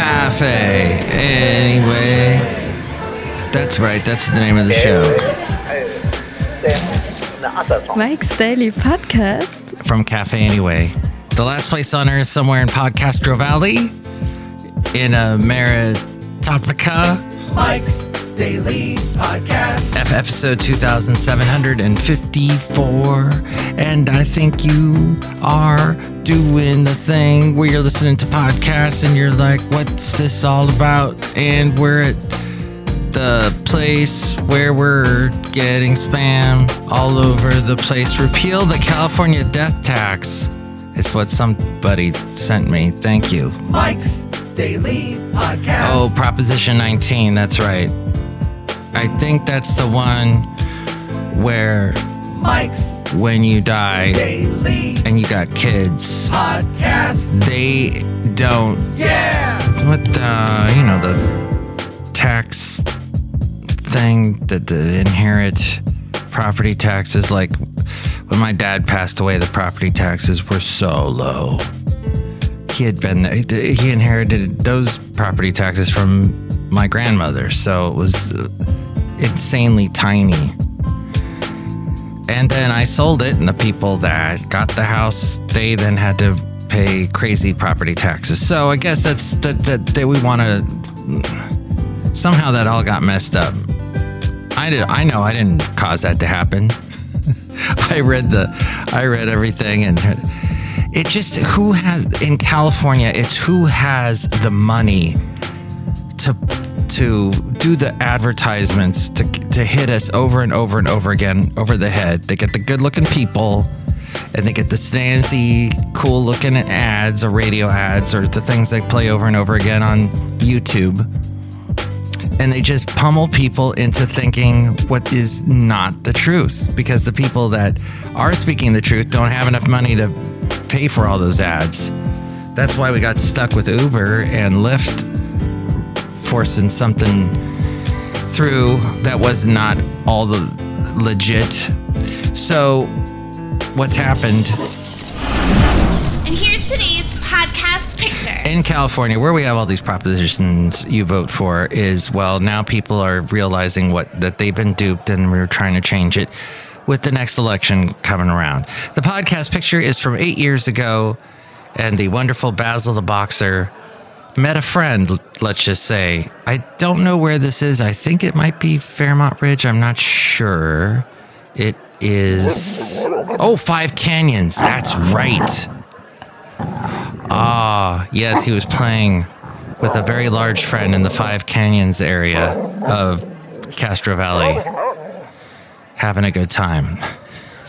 Cafe. Anyway, that's right. That's the name of the show. Mike's Daily Podcast. From Cafe Anyway. The last place on earth, somewhere in Podcastro Valley, in a Ameritopica. Mike's Daily Podcast. F episode 2754. And I think you are doing the thing where you're listening to podcasts and you're like, what's this all about? And we're at the place where we're getting spam all over the place. Repeal the California death tax. It's what somebody sent me. Thank you. Mike's Daily Podcast. Oh, Proposition 19. That's right. I think that's the one where Mike's when you die Daily and you got kids, Podcast. they don't Yeah. what the you know the tax thing that the inherit property taxes like when my dad passed away the property taxes were so low he had been he inherited those property taxes from my grandmother so it was insanely tiny and then I sold it, and the people that got the house, they then had to pay crazy property taxes. So I guess that's that that, that we want to somehow that all got messed up. I did. I know I didn't cause that to happen. I read the, I read everything, and it just who has in California. It's who has the money to to do the advertisements to to hit us over and over and over again over the head. They get the good looking people and they get the snazzy, cool looking ads or radio ads or the things they play over and over again on YouTube. And they just pummel people into thinking what is not the truth because the people that are speaking the truth don't have enough money to pay for all those ads. That's why we got stuck with Uber and Lyft forcing something through that was not all the legit. So, what's happened And here's today's podcast picture. in California, where we have all these propositions you vote for, is well, now people are realizing what that they've been duped, and we're trying to change it with the next election coming around. The podcast picture is from eight years ago, and the wonderful Basil the boxer met a friend. Let's just say I don't know where this is. I think it might be Fairmont Ridge. I'm not sure. It is. Oh, Five Canyons. That's right. Ah, yes, he was playing with a very large friend in the Five Canyons area of Castro Valley, having a good time.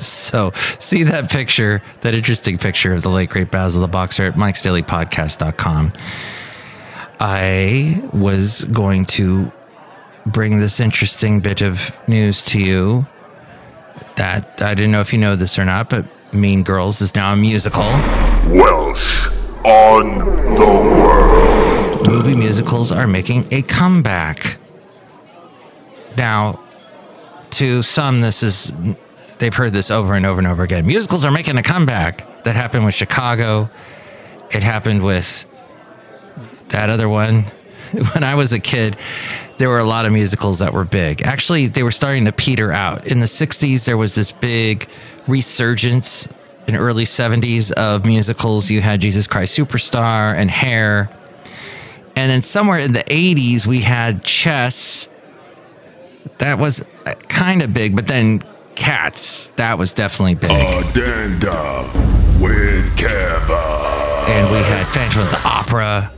So, see that picture, that interesting picture of the late great Basil the Boxer at mikesdailypodcast.com. I was going to bring this interesting bit of news to you that I didn't know if you know this or not, but Mean Girls is now a musical. Welsh on the world. movie musicals are making a comeback. Now, to some, this is, they've heard this over and over and over again. Musicals are making a comeback. That happened with Chicago. It happened with that other one. When I was a kid, there were a lot of musicals that were big. Actually, they were starting to peter out. In the 60s, there was this big resurgence in early 70s of musicals. You had Jesus Christ Superstar and Hair. And then somewhere in the 80s, we had Chess. That was uh, kind of big, but then Cats. That was definitely big. Addenda with Keva. and we had Phantom of the Opera,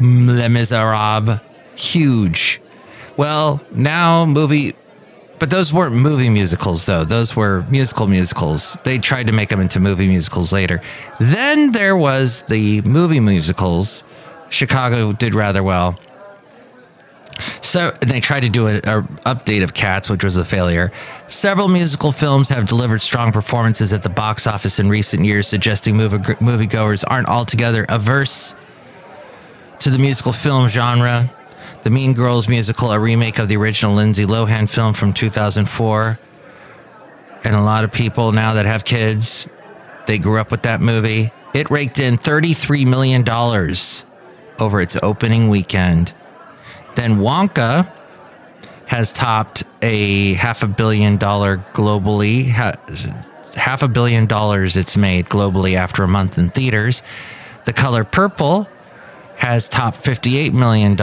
Les Miserables, huge. Well, now movie, but those weren't movie musicals though. Those were musical musicals. They tried to make them into movie musicals later. Then there was the movie musicals. Chicago did rather well. So they tried to do an update of Cats, which was a failure. Several musical films have delivered strong performances at the box office in recent years, suggesting movie, moviegoers aren't altogether averse to the musical film genre. The Mean Girls musical, a remake of the original Lindsay Lohan film from 2004. And a lot of people now that have kids, they grew up with that movie. It raked in $33 million over its opening weekend. Then Wonka has topped a half a billion dollar globally, half a billion dollars it's made globally after a month in theaters. The color purple has topped $58 million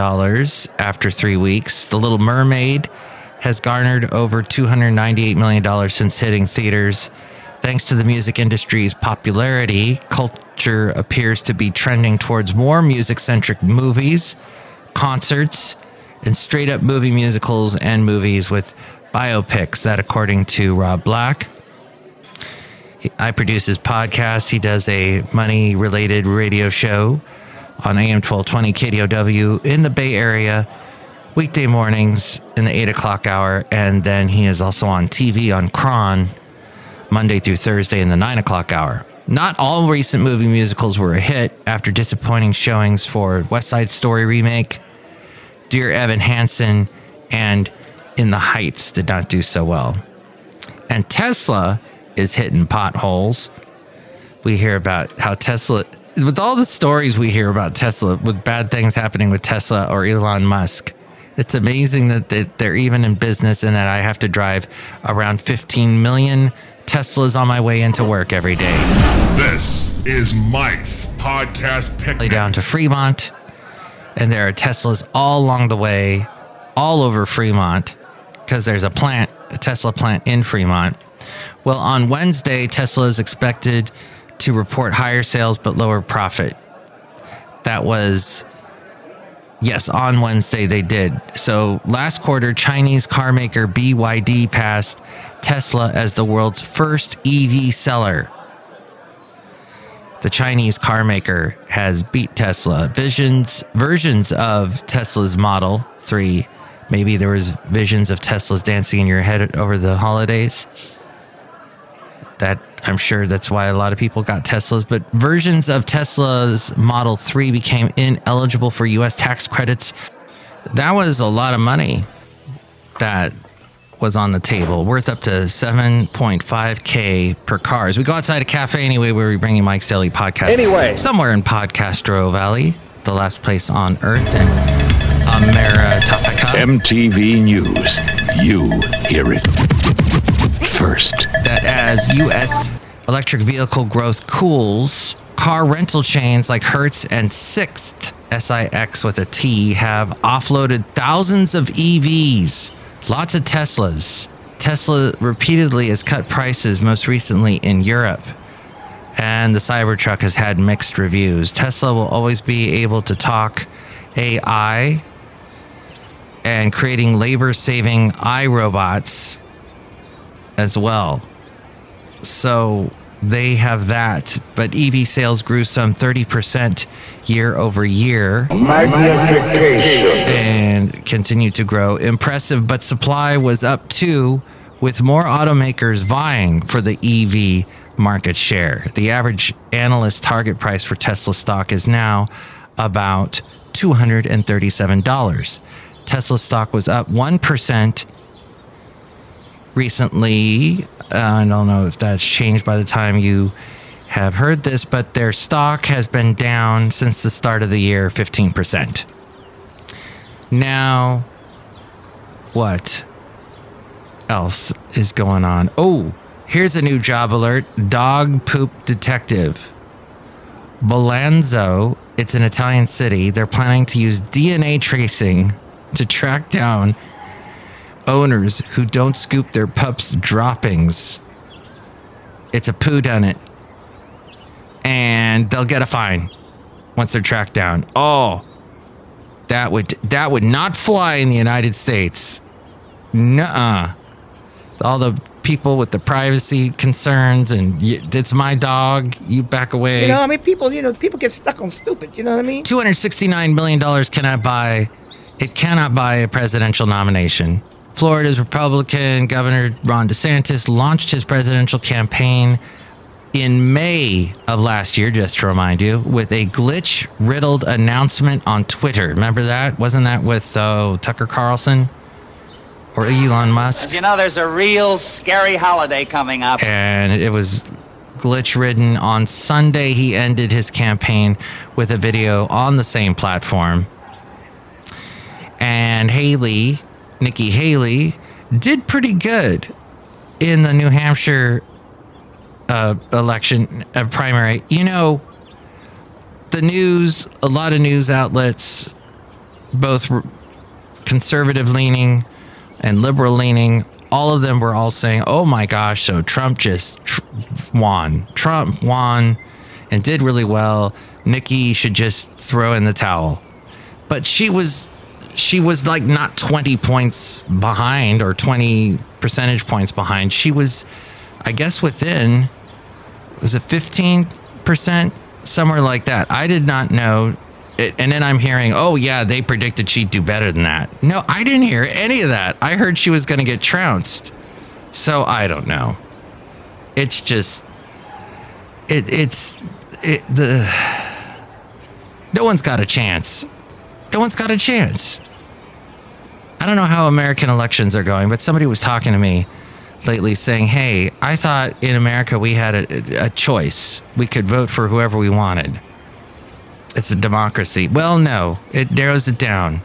after three weeks. The Little Mermaid has garnered over $298 million since hitting theaters. Thanks to the music industry's popularity, culture appears to be trending towards more music centric movies, concerts, and straight up movie musicals and movies with biopics. That, according to Rob Black, I produce his podcast. He does a money related radio show on AM 1220 KDOW in the Bay Area weekday mornings in the 8 o'clock hour. And then he is also on TV on KRON Monday through Thursday in the 9 o'clock hour. Not all recent movie musicals were a hit after disappointing showings for West Side Story remake, Dear Evan Hansen, and In the Heights did not do so well. And Tesla is hitting potholes. We hear about how Tesla, with all the stories we hear about Tesla, with bad things happening with Tesla or Elon Musk, it's amazing that they're even in business and that I have to drive around 15 million Teslas on my way into work every day. This is Mike's podcast pick. Down to Fremont, and there are Teslas all along the way, all over Fremont, because there's a plant, a Tesla plant in Fremont. Well, on Wednesday, Tesla is expected to report higher sales but lower profit. That was, yes, on Wednesday they did. So last quarter, Chinese carmaker BYD passed Tesla as the world's first EV seller. The Chinese carmaker has beat Tesla. Visions versions of Tesla's Model 3. Maybe there was visions of Teslas dancing in your head over the holidays that I'm sure that's why a lot of people got Teslas, but versions of Tesla's Model 3 became ineligible for US tax credits. That was a lot of money that was on the table, worth up to 7.5K per car. As we go outside a cafe anyway, where we bring you Mike's Daily Podcast. Anyway. Somewhere in Podcastro Valley, the last place on earth in America. MTV News. You hear it first. That as U.S. electric vehicle growth cools, car rental chains like Hertz and Sixt, SIX with a T, have offloaded thousands of EVs, lots of Teslas. Tesla repeatedly has cut prices, most recently in Europe. And the Cybertruck has had mixed reviews. Tesla will always be able to talk AI and creating labor saving iRobots as well. So they have that, but EV sales grew some 30% year over year. Magnification. And continue to grow. Impressive, but supply was up too, with more automakers vying for the EV market share. The average analyst target price for Tesla stock is now about $237. Tesla stock was up 1% recently. Uh, I don't know if that's changed by the time you have heard this, but their stock has been down since the start of the year 15%. Now, what else is going on? Oh, here's a new job alert dog poop detective. Bolanzo, it's an Italian city. They're planning to use DNA tracing to track down owners who don't scoop their pups' droppings. It's a poo done it. And they'll get a fine once they're tracked down. Oh, that would that would not fly in the United States. Nuh-uh. All the people with the privacy concerns and it's my dog. You back away. You know, I mean, people. You know, people get stuck on stupid. You know what I mean? Two hundred sixty-nine million dollars cannot buy. It cannot buy a presidential nomination. Florida's Republican Governor Ron DeSantis launched his presidential campaign in May of last year, just to remind you, with a glitch riddled announcement on Twitter. Remember that? Wasn't that with uh, Tucker Carlson or Elon Musk? You know, there's a real scary holiday coming up. And it was glitch ridden. On Sunday, he ended his campaign with a video on the same platform. And Haley, Nikki Haley, did pretty good in the New Hampshire uh, election uh, primary. You know, the news, a lot of news outlets, both conservative leaning and liberal leaning, all of them were all saying, "Oh my gosh!" So Trump just tr- won. Trump won and did really well. Nikki should just throw in the towel. But she was she was like not 20 points behind or 20 percentage points behind. She was I guess within was it 15% somewhere like that. I did not know it, and then I'm hearing, "Oh yeah, they predicted she'd do better than that." No, I didn't hear any of that. I heard she was going to get trounced. So I don't know. It's just it it's it, the no one's got a chance. No one's got a chance. I don't know how American elections are going, but somebody was talking to me lately saying, Hey, I thought in America we had a, a choice. We could vote for whoever we wanted. It's a democracy. Well, no, it narrows it down.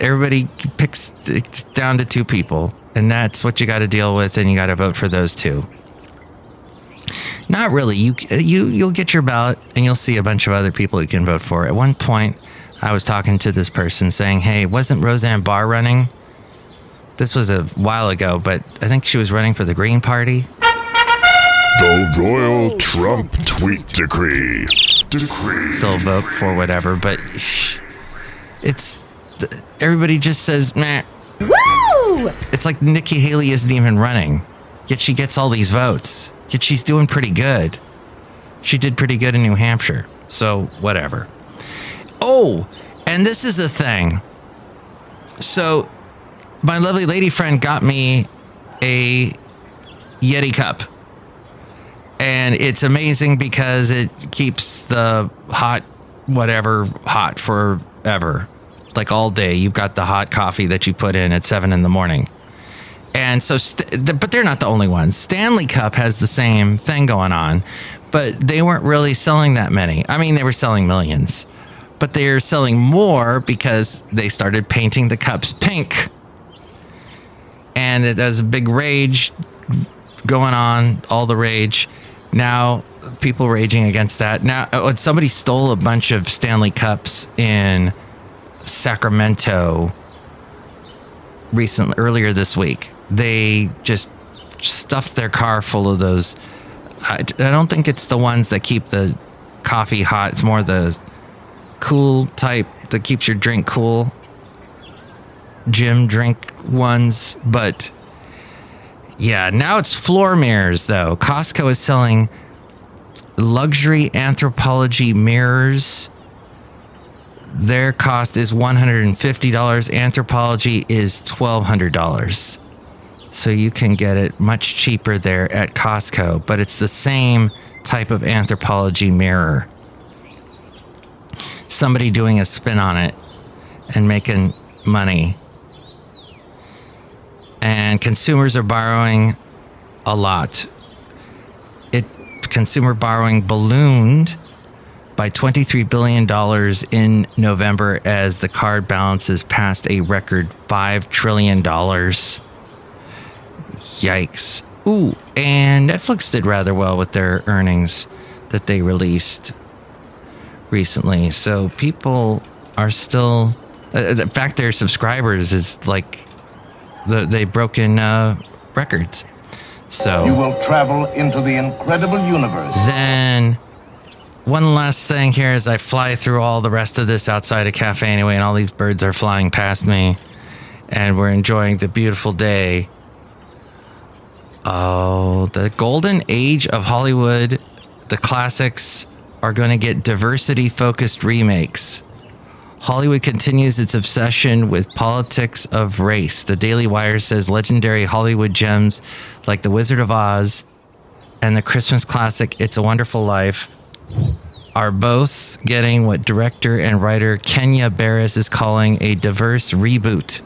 Everybody picks down to two people, and that's what you got to deal with, and you got to vote for those two. Not really. You you you'll get your ballot, and you'll see a bunch of other people you can vote for. At one point, I was talking to this person saying, "Hey, wasn't Roseanne Barr running?" This was a while ago, but I think she was running for the Green Party. The Royal Trump Tweet Decree. Decree. Still vote for whatever, but it's everybody just says, "Meh." Woo! It's like Nikki Haley isn't even running, yet she gets all these votes. Yet she's doing pretty good. She did pretty good in New Hampshire, so whatever. Oh, and this is a thing. So, my lovely lady friend got me a Yeti cup. And it's amazing because it keeps the hot whatever hot forever. Like all day. You've got the hot coffee that you put in at seven in the morning. And so, st- but they're not the only ones. Stanley Cup has the same thing going on, but they weren't really selling that many. I mean, they were selling millions, but they're selling more because they started painting the cups pink. And it was a big rage going on, all the rage. Now, people raging against that. Now, oh, somebody stole a bunch of Stanley Cups in Sacramento recently, earlier this week they just stuffed their car full of those. I, I don't think it's the ones that keep the coffee hot. It's more the cool type that keeps your drink cool. Gym drink ones, but yeah, now it's floor mirrors though. Costco is selling luxury Anthropologie mirrors. Their cost is $150. Anthropologie is $1,200 so you can get it much cheaper there at Costco, but it's the same type of Anthropologie mirror. Somebody doing a spin on it and making money. And consumers are borrowing a lot. It consumer borrowing ballooned by $23 billion in November as the card balances passed a record $5 trillion. Yikes. Ooh, and Netflix did rather well with their earnings that they released recently. So people are still, uh, in fact, their subscribers is like, the, they broken uh, records. So you will travel into the incredible universe. Then, one last thing here as I fly through all the rest of this outside a cafe anyway, and all these birds are flying past me, and we're enjoying the beautiful day. Oh, the golden age of Hollywood, the classics are going to get diversity focused remakes. Hollywood continues its obsession with politics of race. The Daily Wire says legendary Hollywood gems like The Wizard of Oz and the Christmas classic It's a Wonderful Life are both getting what director and writer Kenya Barris is calling a diverse reboot.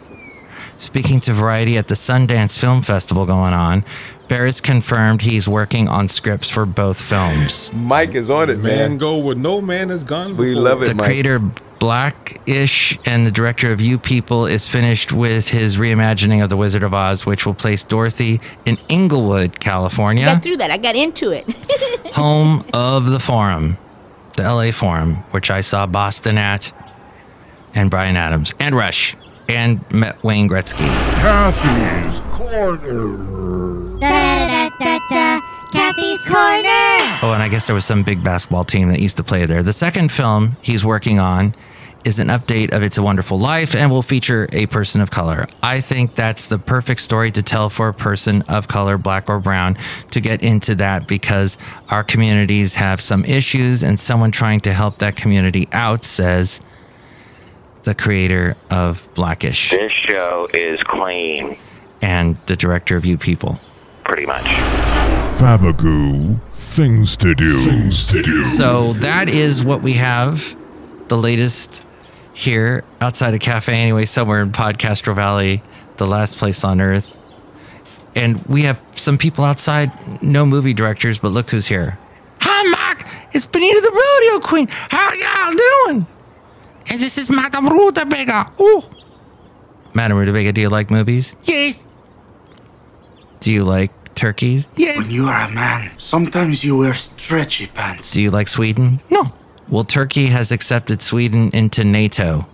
Speaking to Variety at the Sundance Film Festival going on, Barris confirmed he's working on scripts for both films. Mike is on it, man. Man go where no man has gone Before. We love it, The Mike. creator Blackish and the director of You People is finished with his reimagining of The Wizard of Oz, which will place Dorothy in Inglewood, California, I Got through that. I got into it. home of the Forum, the LA Forum, which I saw Boston at, and Bryan Adams, and Rush, and met Wayne Gretzky. Kathy's Corner. Da da da da da. Kathy's Corner. Oh, and I guess there was some big basketball team that used to play there. The second film he's working on is an update of It's a Wonderful Life and will feature a person of color. I think that's the perfect story to tell for a person of color, black or brown, to get into that because our communities have some issues and someone trying to help that community out says the creator of Blackish This show is clean, and the director of You People. pretty much. Fabagoo. Things to do. Things to do. So that is what we have, the latest here outside a cafe, anyway, somewhere in Podcastro Valley, the last place on earth. And we have some people outside, no movie directors, but look who's here. Hi, Mark. It's Benita the Rodeo Queen. How y'all doing? And this is Madame Rootabega. Ooh. Madame Rootabega, do you like movies? Yes. Do you like turkeys? Yes. When you are a man, sometimes you wear stretchy pants. Do you like Sweden? No. Well, Turkey has accepted Sweden into NATO.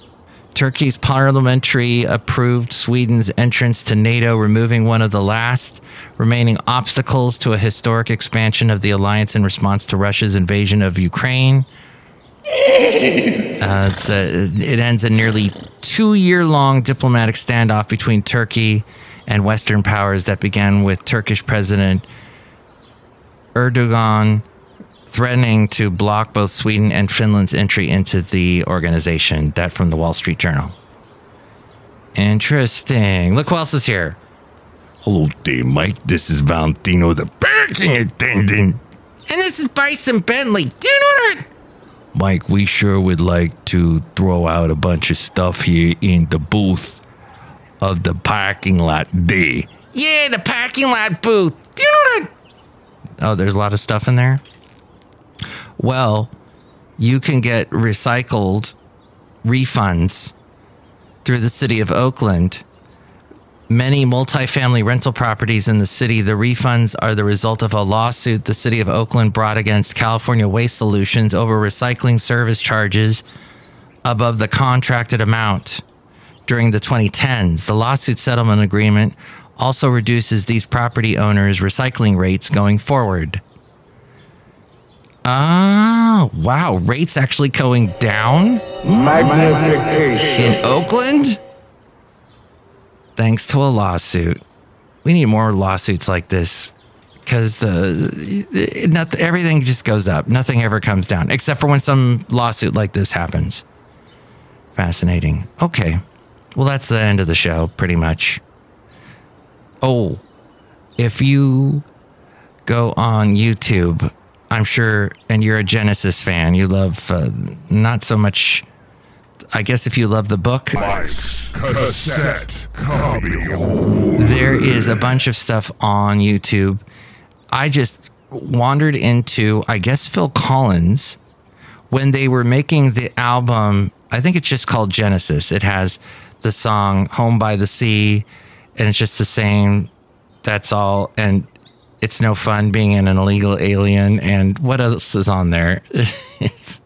Turkey's parliamentary approved Sweden's entrance to NATO, removing one of the last remaining obstacles to a historic expansion of the alliance in response to Russia's invasion of Ukraine. Uh, it's a, it ends a nearly two year long diplomatic standoff between Turkey and Western powers that began with Turkish President Erdogan threatening to block both Sweden and Finland's entry into the organization. That from the Wall Street Journal. Interesting. Look who else is here. Hello there, Mike. This is Valentino, the parking attendant. And this is Bison Bentley. Do you know that? Mike, we sure would like to throw out a bunch of stuff here in the booth of the parking lot day. Yeah, the parking lot booth. Do you know that? Oh, there's a lot of stuff in there. Well, you can get recycled refunds through the city of Oakland. Many multifamily rental properties in the city, the refunds are the result of a lawsuit the city of Oakland brought against California Waste Solutions over recycling service charges above the contracted amount during the 2010s. The lawsuit settlement agreement also reduces these property owners' recycling rates going forward. Ah, wow. Rates actually going down Magnification. in Oakland? Thanks to a lawsuit. We need more lawsuits like this because the, not, everything just goes up. Nothing ever comes down except for when some lawsuit like this happens. Fascinating. Okay. Well, that's the end of the show, pretty much. Oh, if you go on YouTube, I'm sure, and you're a Genesis fan, you love uh, not so much. I guess if you love the book, there is a bunch of stuff on YouTube. I just wandered into, I guess, Phil Collins when they were making the album. I think it's just called Genesis. It has the song Home by the Sea, and it's just the same. That's all. And it's no fun being an illegal alien. And what else is on there? it's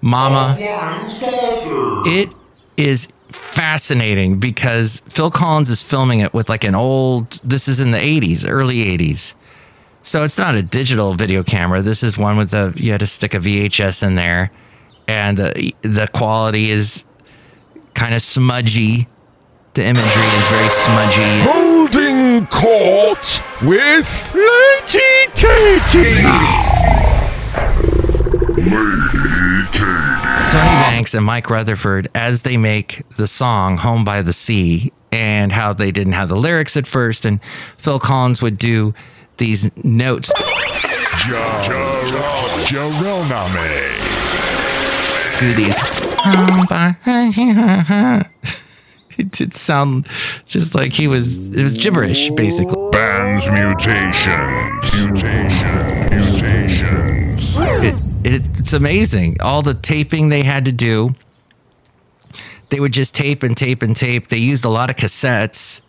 Mama. Oh, it is fascinating because Phil Collins is filming it with like an old, this is in the 80s, early 80s. So it's not a digital video camera. This is one with a, you had to stick a VHS in there. And the, the quality is kind of smudgy. The imagery is very smudgy. Holding court with Lady Katie. Lady Katie. Tony Banks and Mike Rutherford as they make the song Home by the Sea and how they didn't have the lyrics at first. And Phil Collins would do these notes. Do these. It did sound just like he was it was gibberish basically Bands mutations. Mutation. Mutations. it, it, it's amazing. All the taping they had to do they would just tape and tape and tape. They used a lot of cassettes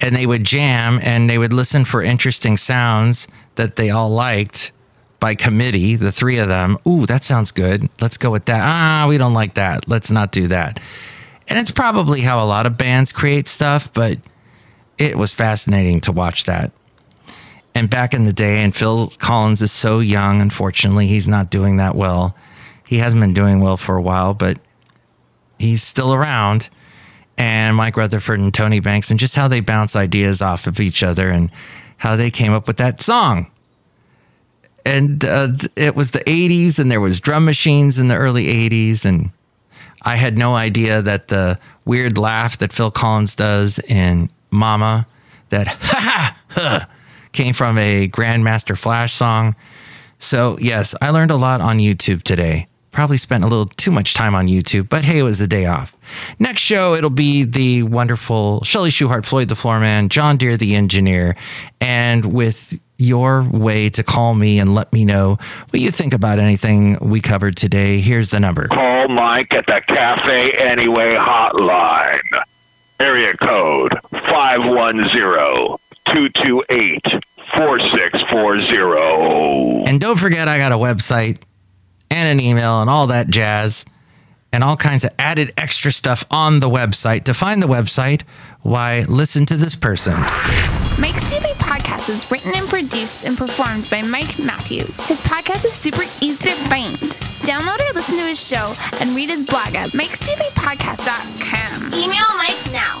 and they would jam and they would listen for interesting sounds that they all liked by committee the three of them. Ooh that sounds good. Let's go with that. Ah we don't like that. Let's not do that. And it's probably how a lot of bands create stuff but it was fascinating to watch that and back in the day, and Phil Collins is so young, unfortunately, he's not doing that well. He hasn't been doing well for a while, but he's still around. And Mike Rutherford and Tony Banks, and just how they bounce ideas off of each other and how they came up with that song. And uh, it was the 80s, and there was drum machines in the early 80s. And I had no idea that the weird laugh that Phil Collins does in Mama, that ha ha, huh, came from a Grandmaster Flash song. So, yes, I learned a lot on YouTube today. Probably spent a little too much time on YouTube, but hey, it was a day off. Next show, it'll be the wonderful Chely Shoehart, Floyd the Floorman, John Deer the engineer, and with your way to call me and let me know what you think about anything we covered today. Here's the number. Call Mike at the Cafe Anyway hotline. Area code 510 228 4640. And don't forget, I got a website and an email and all that jazz and all kinds of added extra stuff on the website. To find the website, why, listen to this person. Mike's Daily Podcast is written and produced and performed by Mike Matthews. His podcast is super easy to find. Download or listen to his show and read his blog at mikesdailypodcast.com. Email Mike now